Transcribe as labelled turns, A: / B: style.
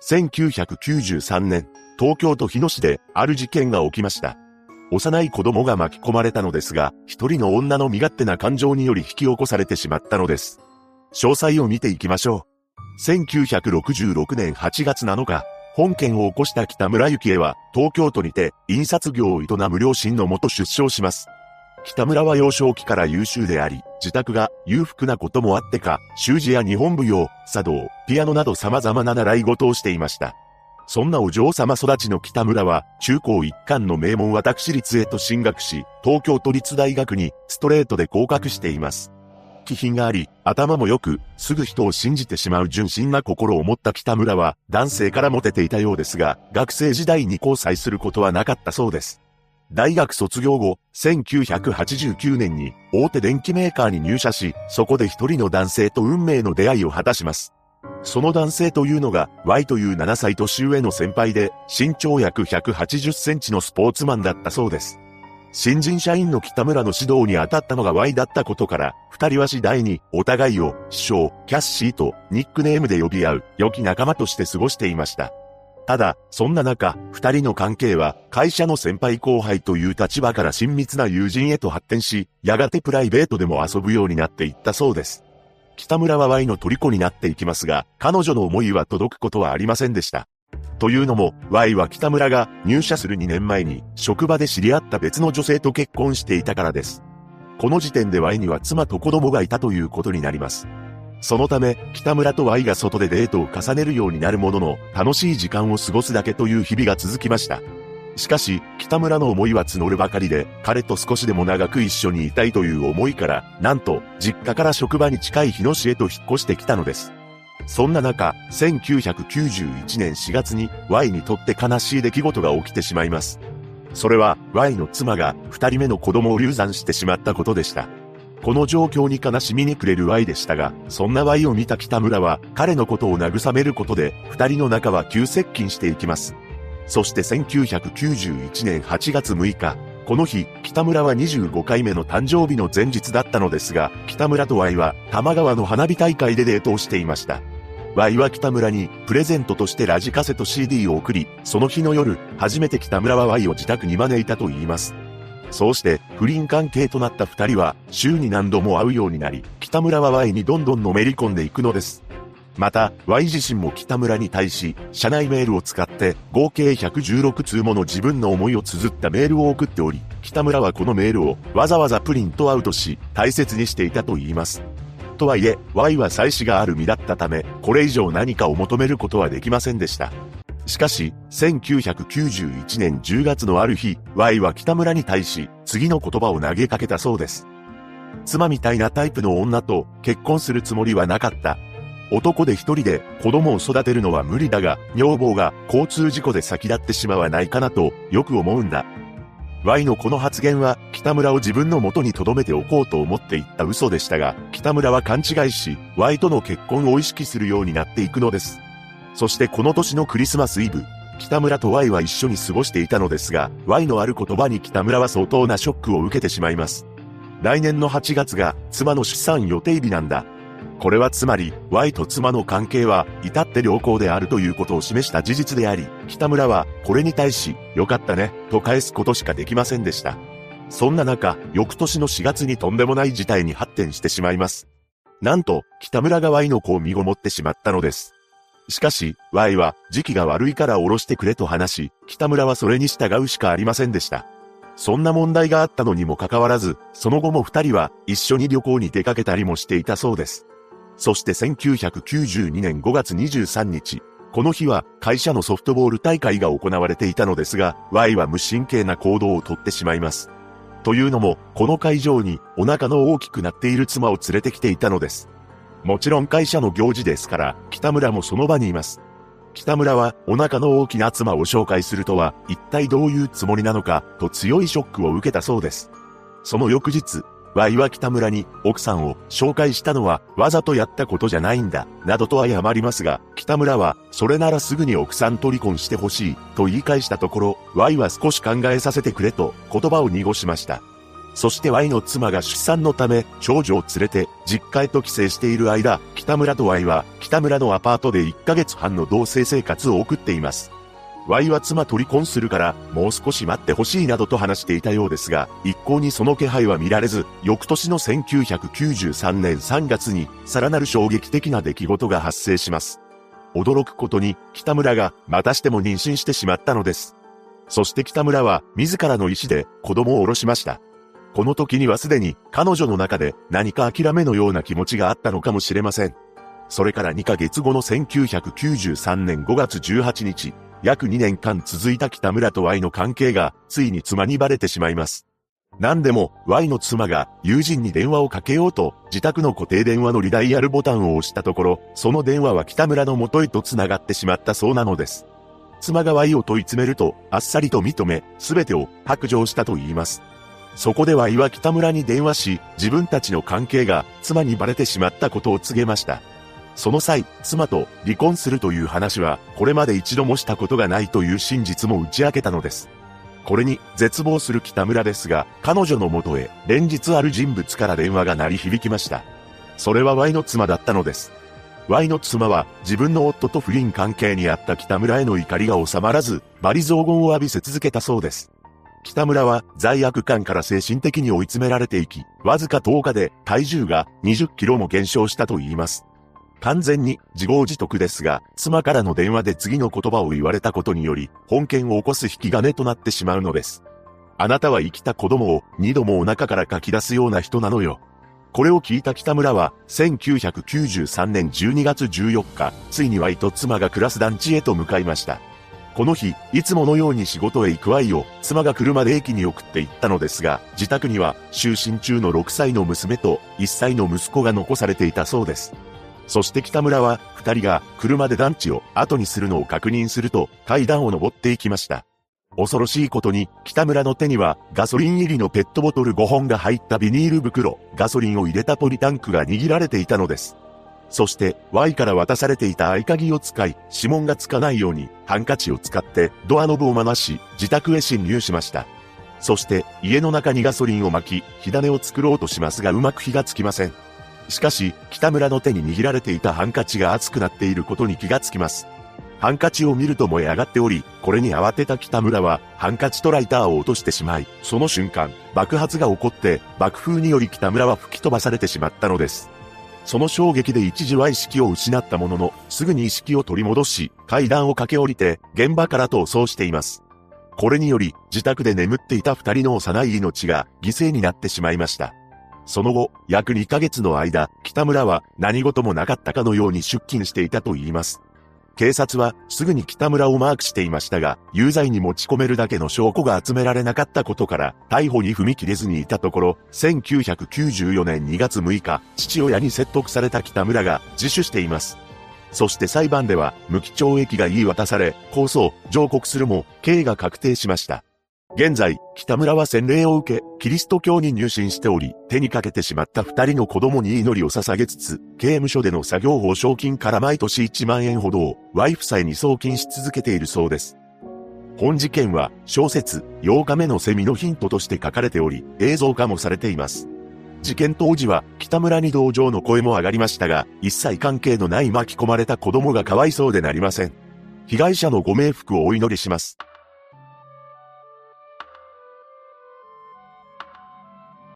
A: 1993年、東京都日野市である事件が起きました。幼い子供が巻き込まれたのですが、一人の女の身勝手な感情により引き起こされてしまったのです。詳細を見ていきましょう。1966年8月7日、本件を起こした北村幸恵は、東京都にて、印刷業を営む両親のもと出生します。北村は幼少期から優秀であり、自宅が裕福なこともあってか、習字や日本舞踊、茶道、ピアノなど様々な習い事をしていました。そんなお嬢様育ちの北村は、中高一貫の名門私立へと進学し、東京都立大学にストレートで合格しています。気品があり、頭も良く、すぐ人を信じてしまう純真な心を持った北村は、男性からモテていたようですが、学生時代に交際することはなかったそうです。大学卒業後、1989年に大手電機メーカーに入社し、そこで一人の男性と運命の出会いを果たします。その男性というのが Y という7歳年上の先輩で身長約180センチのスポーツマンだったそうです。新人社員の北村の指導に当たったのが Y だったことから、二人は次第にお互いを師匠、キャッシーとニックネームで呼び合う良き仲間として過ごしていました。ただ、そんな中、二人の関係は会社の先輩後輩という立場から親密な友人へと発展し、やがてプライベートでも遊ぶようになっていったそうです。北村は Y の虜になっていきますが、彼女の思いは届くことはありませんでした。というのも、Y は北村が入社する2年前に職場で知り合った別の女性と結婚していたからです。この時点で Y には妻と子供がいたということになります。そのため、北村と Y が外でデートを重ねるようになるものの、楽しい時間を過ごすだけという日々が続きました。しかし、北村の思いは募るばかりで、彼と少しでも長く一緒にいたいという思いから、なんと、実家から職場に近い日野市へと引っ越してきたのです。そんな中、1991年4月に Y にとって悲しい出来事が起きてしまいます。それは Y の妻が二人目の子供を流産してしまったことでした。この状況に悲しみにくれる Y でしたが、そんな Y を見た北村は彼のことを慰めることで二人の仲は急接近していきます。そして1991年8月6日、この日、北村は25回目の誕生日の前日だったのですが、北村と Y は玉川の花火大会でデートをしていました。Y は北村にプレゼントとしてラジカセと CD を送り、その日の夜、初めて北村は Y を自宅に招いたと言います。そうして不倫関係となった二人は週に何度も会うようになり、北村は Y にどんどんのめり込んでいくのです。また、Y 自身も北村に対し、社内メールを使って合計116通もの自分の思いを綴ったメールを送っており、北村はこのメールをわざわざプリントアウトし、大切にしていたと言います。とはいえ、Y は妻子がある身だったため、これ以上何かを求めることはできませんでした。しかし、1991年10月のある日、Y は北村に対し、次の言葉を投げかけたそうです。妻みたいなタイプの女と結婚するつもりはなかった。男で一人で子供を育てるのは無理だが、女房が交通事故で先立ってしまわないかなとよく思うんだ。Y のこの発言は北村を自分の元に留めておこうと思っていった嘘でしたが、北村は勘違いし、Y との結婚を意識するようになっていくのです。そしてこの年のクリスマスイブ、北村と Y は一緒に過ごしていたのですが、Y のある言葉に北村は相当なショックを受けてしまいます。来年の8月が妻の出産予定日なんだ。これはつまり、Y と妻の関係は、至って良好であるということを示した事実であり、北村は、これに対し、よかったね、と返すことしかできませんでした。そんな中、翌年の4月にとんでもない事態に発展してしまいます。なんと、北村が Y の子を身ごもってしまったのです。しかし、Y は、時期が悪いから降ろしてくれと話し、北村はそれに従うしかありませんでした。そんな問題があったのにもかかわらず、その後も二人は一緒に旅行に出かけたりもしていたそうです。そして1992年5月23日、この日は会社のソフトボール大会が行われていたのですが、Y は無神経な行動をとってしまいます。というのも、この会場にお腹の大きくなっている妻を連れてきていたのです。もちろん会社の行事ですから、北村もその場にいます。北村はお腹の大きな妻を紹介するとは一体どういうつもりなのかと強いショックを受けたそうです。その翌日、Y は北村に奥さんを紹介したのはわざとやったことじゃないんだ、などと謝りますが、北村は、それならすぐに奥さんと離婚してほしい、と言い返したところ、Y は少し考えさせてくれと言葉を濁しました。そして Y の妻が出産のため、長女を連れて、実家へと帰省している間、北村と Y は、北村のアパートで1ヶ月半の同棲生活を送っています。Y は妻と離婚するから、もう少し待ってほしいなどと話していたようですが、一向にその気配は見られず、翌年の1993年3月に、さらなる衝撃的な出来事が発生します。驚くことに、北村が、またしても妊娠してしまったのです。そして北村は、自らの意思で、子供を下ろしました。この時にはすでに彼女の中で何か諦めのような気持ちがあったのかもしれません。それから2ヶ月後の1993年5月18日、約2年間続いた北村と Y の関係がついに妻にバレてしまいます。何でも Y の妻が友人に電話をかけようと自宅の固定電話のリダイヤルボタンを押したところ、その電話は北村の元へと繋がってしまったそうなのです。妻が Y を問い詰めると、あっさりと認め、すべてを白状したと言います。そこでは岩北村に電話し、自分たちの関係が妻にバレてしまったことを告げました。その際、妻と離婚するという話は、これまで一度もしたことがないという真実も打ち明けたのです。これに絶望する北村ですが、彼女の元へ連日ある人物から電話が鳴り響きました。それは Y の妻だったのです。Y の妻は自分の夫と不倫関係にあった北村への怒りが収まらず、罵詈雑言を浴びせ続けたそうです。北村は罪悪感から精神的に追い詰められていき、わずか10日で体重が20キロも減少したと言います。完全に自業自得ですが、妻からの電話で次の言葉を言われたことにより、本件を起こす引き金となってしまうのです。あなたは生きた子供を二度もお腹から書き出すような人なのよ。これを聞いた北村は、1993年12月14日、ついにワイと妻が暮らす団地へと向かいました。この日、いつものように仕事へ行く愛を、妻が車で駅に送って行ったのですが、自宅には、就寝中の6歳の娘と1歳の息子が残されていたそうです。そして北村は、二人が車で団地を後にするのを確認すると、階段を登っていきました。恐ろしいことに、北村の手には、ガソリン入りのペットボトル5本が入ったビニール袋、ガソリンを入れたポリタンクが握られていたのです。そして Y から渡されていた合鍵を使い、指紋がつかないようにハンカチを使ってドアノブを回し、自宅へ侵入しました。そして家の中にガソリンを巻き、火種を作ろうとしますがうまく火がつきません。しかし、北村の手に握られていたハンカチが熱くなっていることに気がつきます。ハンカチを見ると燃え上がっており、これに慌てた北村は、ハンカチとライターを落としてしまい、その瞬間、爆発が起こって、爆風により北村は吹き飛ばされてしまったのです。その衝撃で一時は意識を失ったものの、すぐに意識を取り戻し、階段を駆け下りて、現場から逃走しています。これにより、自宅で眠っていた二人の幼い命が犠牲になってしまいました。その後、約2ヶ月の間、北村は何事もなかったかのように出勤していたと言います。警察はすぐに北村をマークしていましたが、有罪に持ち込めるだけの証拠が集められなかったことから、逮捕に踏み切れずにいたところ、1994年2月6日、父親に説得された北村が自首しています。そして裁判では、無期懲役が言い渡され、控訴、上告するも、刑が確定しました。現在、北村は洗礼を受け、キリスト教に入信しており、手にかけてしまった二人の子供に祈りを捧げつつ、刑務所での作業報奨金から毎年1万円ほどを、ワイフ妻に送金し続けているそうです。本事件は、小説、8日目のセミのヒントとして書かれており、映像化もされています。事件当時は、北村に同情の声も上がりましたが、一切関係のない巻き込まれた子供がかわいそうでなりません。被害者のご冥福をお祈りします。